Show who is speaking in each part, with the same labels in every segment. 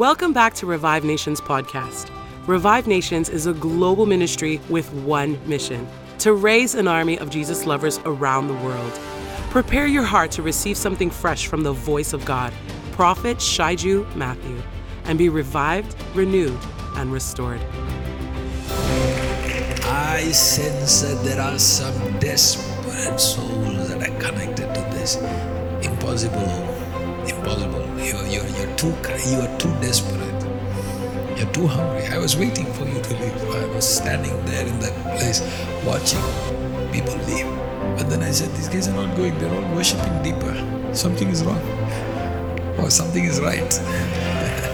Speaker 1: Welcome back to Revive Nations podcast. Revive Nations is a global ministry with one mission to raise an army of Jesus lovers around the world. Prepare your heart to receive something fresh from the voice of God, Prophet Shaiju Matthew, and be revived, renewed, and restored.
Speaker 2: I sense that there are some desperate souls that are connected to this. Impossible, impossible. You're, you're, you're too you are too desperate. You're too hungry. I was waiting for you to leave. I was standing there in that place watching people leave. But then I said, These guys are not going, they're all worshipping deeper. Something is wrong. Or something is right.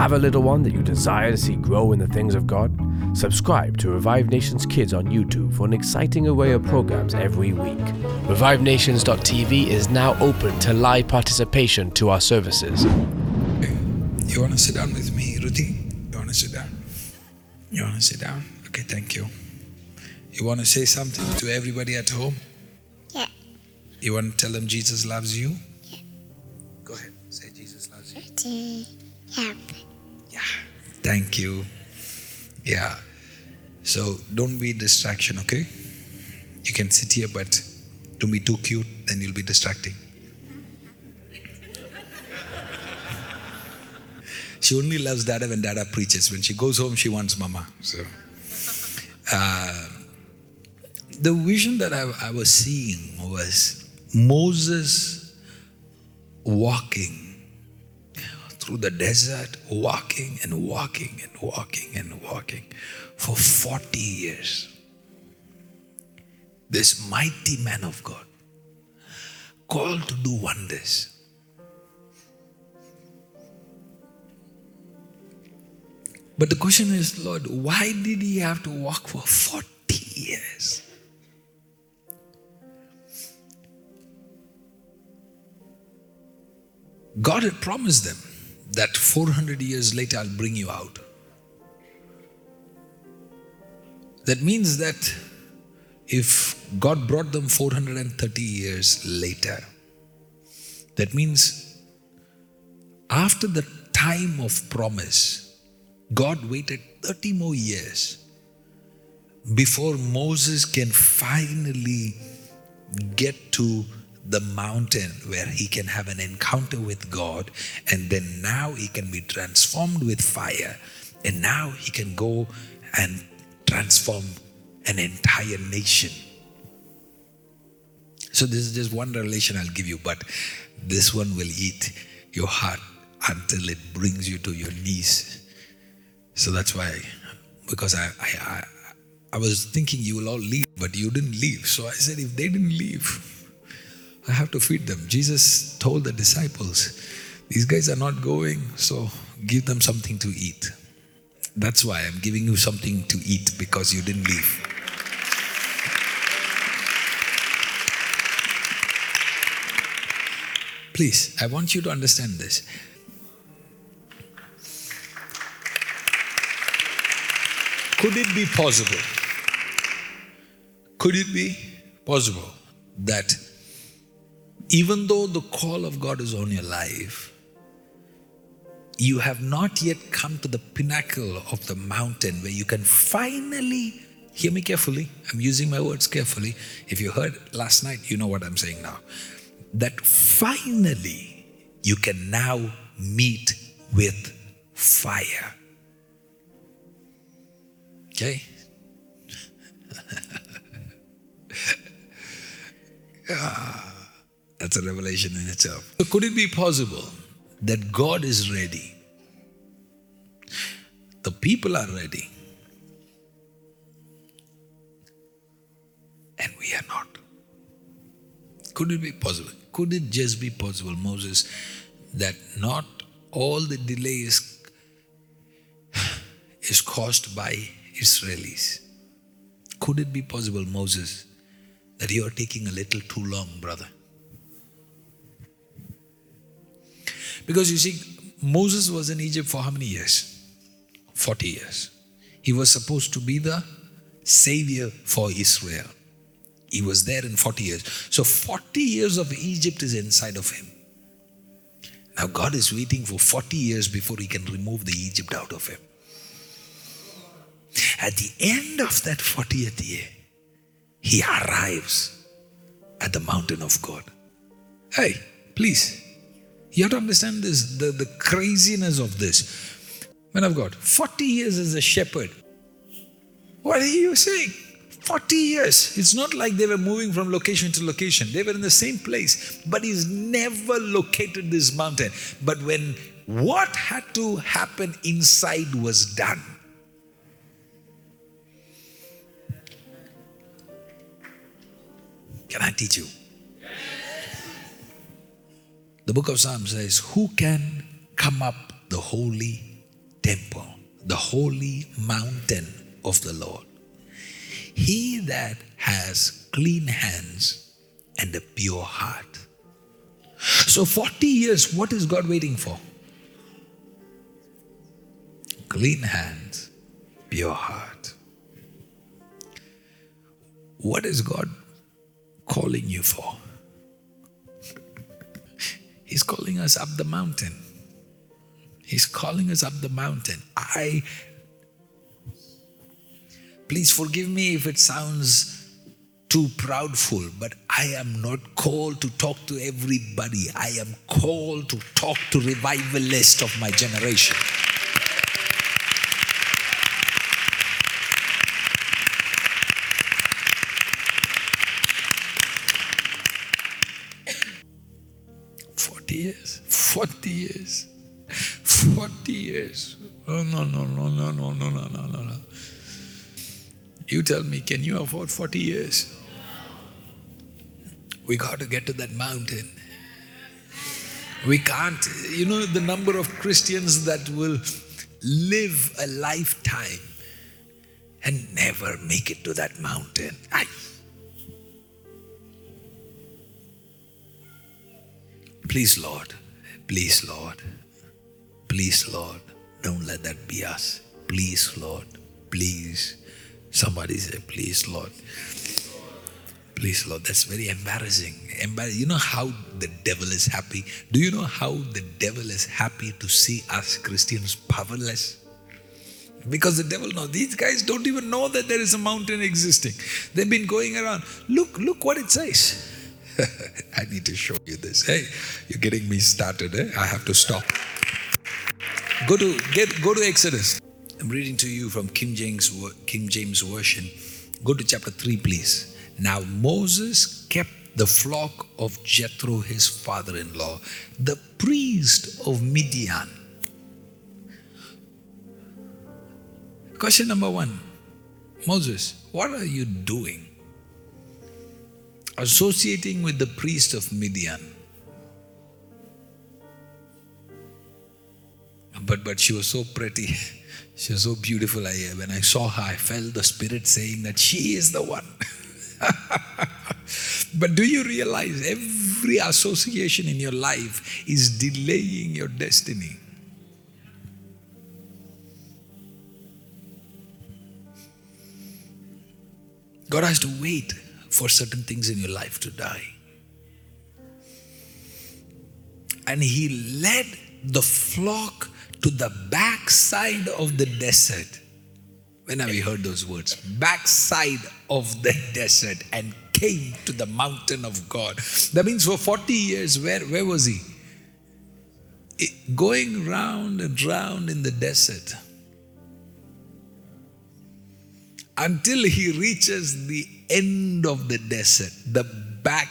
Speaker 3: Have a little one that you desire to see grow in the things of God? Subscribe to Revive Nations Kids on YouTube for an exciting array of programs every week. ReviveNations.tv is now open to live participation to our services.
Speaker 2: You want to sit down with me, Ruthie? You want to sit down? You want to sit down? Okay, thank you. You want to say something to everybody at home?
Speaker 4: Yeah.
Speaker 2: You want to tell them Jesus loves you? Yeah. Go ahead. Say Jesus loves you.
Speaker 4: To help.
Speaker 2: Yeah. Thank you. Yeah. So don't be distraction, okay? You can sit here, but don't be too cute, then you'll be distracting. she only loves Dada when Dada preaches. When she goes home, she wants Mama. So, uh, the vision that I, I was seeing was Moses walking through the desert, walking and walking and walking and walking for 40 years. This mighty man of God, called to do wonders. But the question is, Lord, why did he have to walk for 40 years? God had promised them that 400 years later I'll bring you out. That means that if God brought them 430 years later, that means after the time of promise, God waited 30 more years before Moses can finally get to the mountain where he can have an encounter with God, and then now he can be transformed with fire, and now he can go and transform an entire nation. So, this is just one revelation I'll give you, but this one will eat your heart until it brings you to your knees. So, that's why, because I, I, I, I was thinking you will all leave, but you didn't leave. So, I said, if they didn't leave, I have to feed them. Jesus told the disciples, These guys are not going, so give them something to eat. That's why I'm giving you something to eat because you didn't leave. Please, I want you to understand this. Could it be possible? Could it be possible that even though the call of God is on your life, you have not yet come to the pinnacle of the mountain where you can finally, hear me carefully, I'm using my words carefully. If you heard last night, you know what I'm saying now. That finally you can now meet with fire. Okay? ah. That's a revelation in itself. So could it be possible that God is ready? The people are ready. And we are not. Could it be possible? Could it just be possible, Moses, that not all the delays is caused by Israelis? Could it be possible, Moses, that you are taking a little too long, brother? Because you see, Moses was in Egypt for how many years? 40 years. He was supposed to be the savior for Israel. He was there in 40 years. So 40 years of Egypt is inside of him. Now God is waiting for 40 years before he can remove the Egypt out of him. At the end of that 40th year, he arrives at the mountain of God. Hey, please, you have to understand this, the, the craziness of this. Man of God, 40 years as a shepherd. What are you saying? 40 years. It's not like they were moving from location to location. They were in the same place, but he's never located this mountain. But when what had to happen inside was done, Can I teach you? The book of Psalms says, Who can come up the holy temple, the holy mountain of the Lord? He that has clean hands and a pure heart. So, 40 years, what is God waiting for? Clean hands, pure heart. What is God calling you for? He's calling us up the mountain. He's calling us up the mountain. I, please forgive me if it sounds too proudful, but I am not called to talk to everybody. I am called to talk to revivalists of my generation. Forty years. Forty years. Forty years. Oh no no no no no no no no no no. You tell me, can you afford 40 years? We got to get to that mountain. We can't, you know, the number of Christians that will live a lifetime and never make it to that mountain. I, please, Lord, please, Lord, please, Lord, don't let that be us. Please, Lord, please. Somebody say, please, Lord. Please, Lord. That's very embarrassing. Embar- you know how the devil is happy? Do you know how the devil is happy to see us Christians powerless? Because the devil knows these guys don't even know that there is a mountain existing. They've been going around. Look, look what it says. I need to show you this. Hey, you're getting me started. Eh? I have to stop. Go to get go to Exodus. I'm reading to you from King James King James version. Go to chapter 3 please. Now Moses kept the flock of Jethro his father-in-law, the priest of Midian. Question number 1. Moses, what are you doing? Associating with the priest of Midian. But but she was so pretty. She was so beautiful. I, when I saw her, I felt the Spirit saying that she is the one. but do you realize every association in your life is delaying your destiny? God has to wait for certain things in your life to die. And He led the flock to the backside of the desert. When have you heard those words? Backside of the desert and came to the mountain of God. That means for 40 years, where, where was he? It, going round and round in the desert until he reaches the end of the desert, the back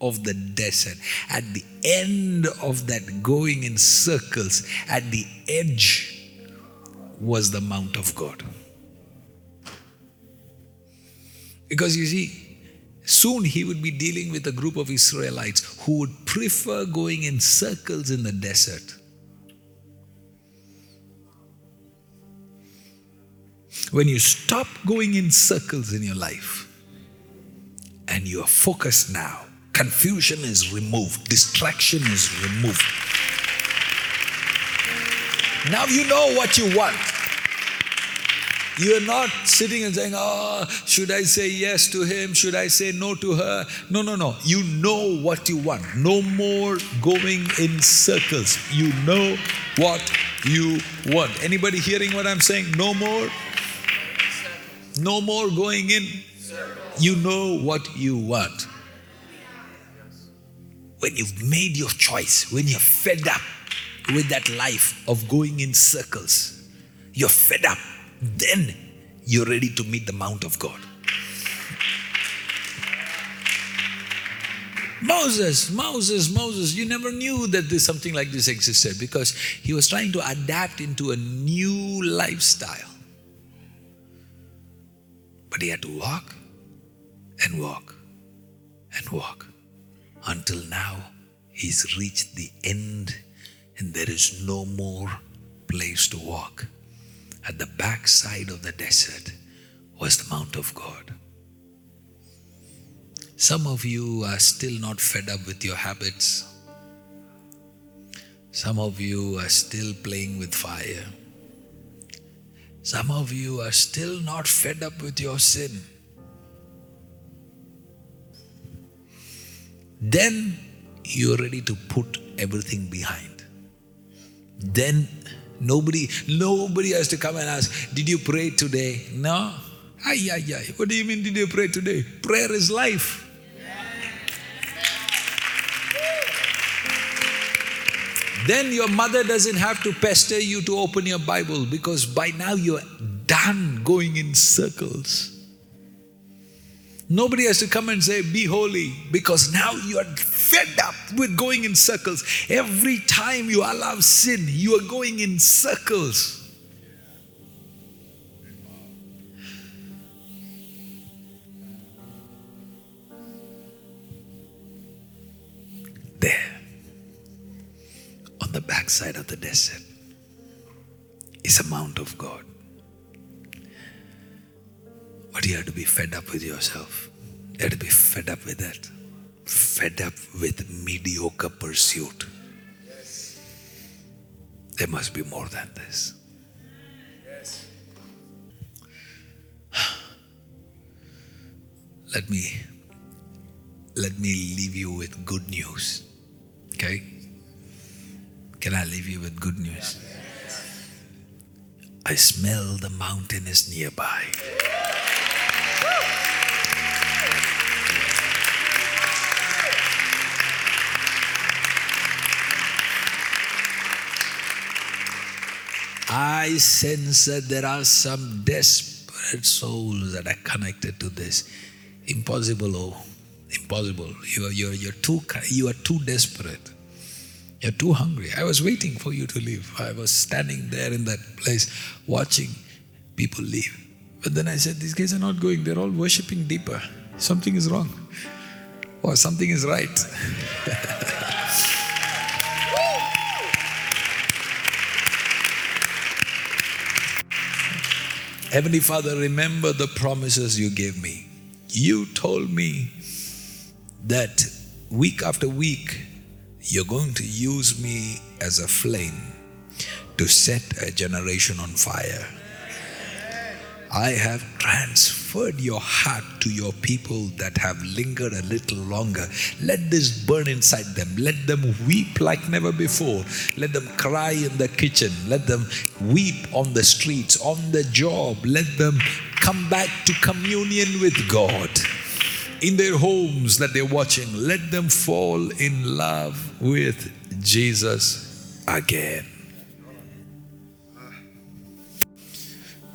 Speaker 2: of the desert. At the end of that going in circles, at the edge was the Mount of God. Because you see, soon he would be dealing with a group of Israelites who would prefer going in circles in the desert. When you stop going in circles in your life and you are focused now Confusion is removed, distraction is removed. Now you know what you want. You're not sitting and saying, Oh, should I say yes to him? Should I say no to her? No, no, no. You know what you want. No more going in circles. You know what you want. Anybody hearing what I'm saying? No more. No more going in. You know what you want. When you've made your choice, when you're fed up with that life of going in circles, you're fed up then you're ready to meet the Mount of God. Moses, Moses, Moses, you never knew that something like this existed because he was trying to adapt into a new lifestyle. But he had to walk and walk and walk until now he's reached the end and there is no more place to walk at the backside of the desert was the Mount of God. Some of you are still not fed up with your habits. Some of you are still playing with fire. Some of you are still not fed up with your sin. Then you're ready to put everything behind. Then Nobody, nobody has to come and ask, Did you pray today? No. Ay, ay, ay. What do you mean, did you pray today? Prayer is life. Then your mother doesn't have to pester you to open your Bible because by now you're done going in circles. Nobody has to come and say, Be holy, because now you are fed up with going in circles. Every time you allow sin, you are going in circles. Backside of the desert, is a mount of God. But you have to be fed up with yourself. You have to be fed up with that. Fed up with mediocre pursuit. There must be more than this. Let me let me leave you with good news. Okay? Can I leave you with good news? I smell the mountain is nearby. I sense that there are some desperate souls that are connected to this. Impossible, oh, impossible. You are, you're, you're too, you are too desperate. You're too hungry. I was waiting for you to leave. I was standing there in that place watching people leave. But then I said, These guys are not going, they're all worshipping deeper. Something is wrong. Or something is right. Heavenly Father, remember the promises you gave me. You told me that week after week, you're going to use me as a flame to set a generation on fire. I have transferred your heart to your people that have lingered a little longer. Let this burn inside them. Let them weep like never before. Let them cry in the kitchen. Let them weep on the streets, on the job. Let them come back to communion with God. In their homes that they're watching, let them fall in love with Jesus again.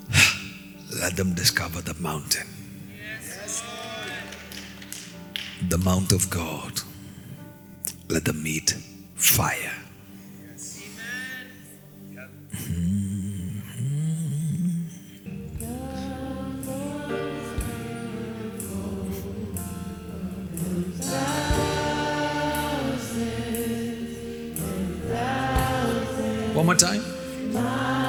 Speaker 2: let them discover the mountain. The Mount of God. Let them meet fire. One more time.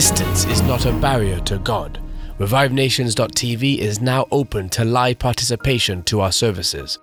Speaker 3: Distance is not a barrier to God. ReviveNations.tv is now open to live participation to our services.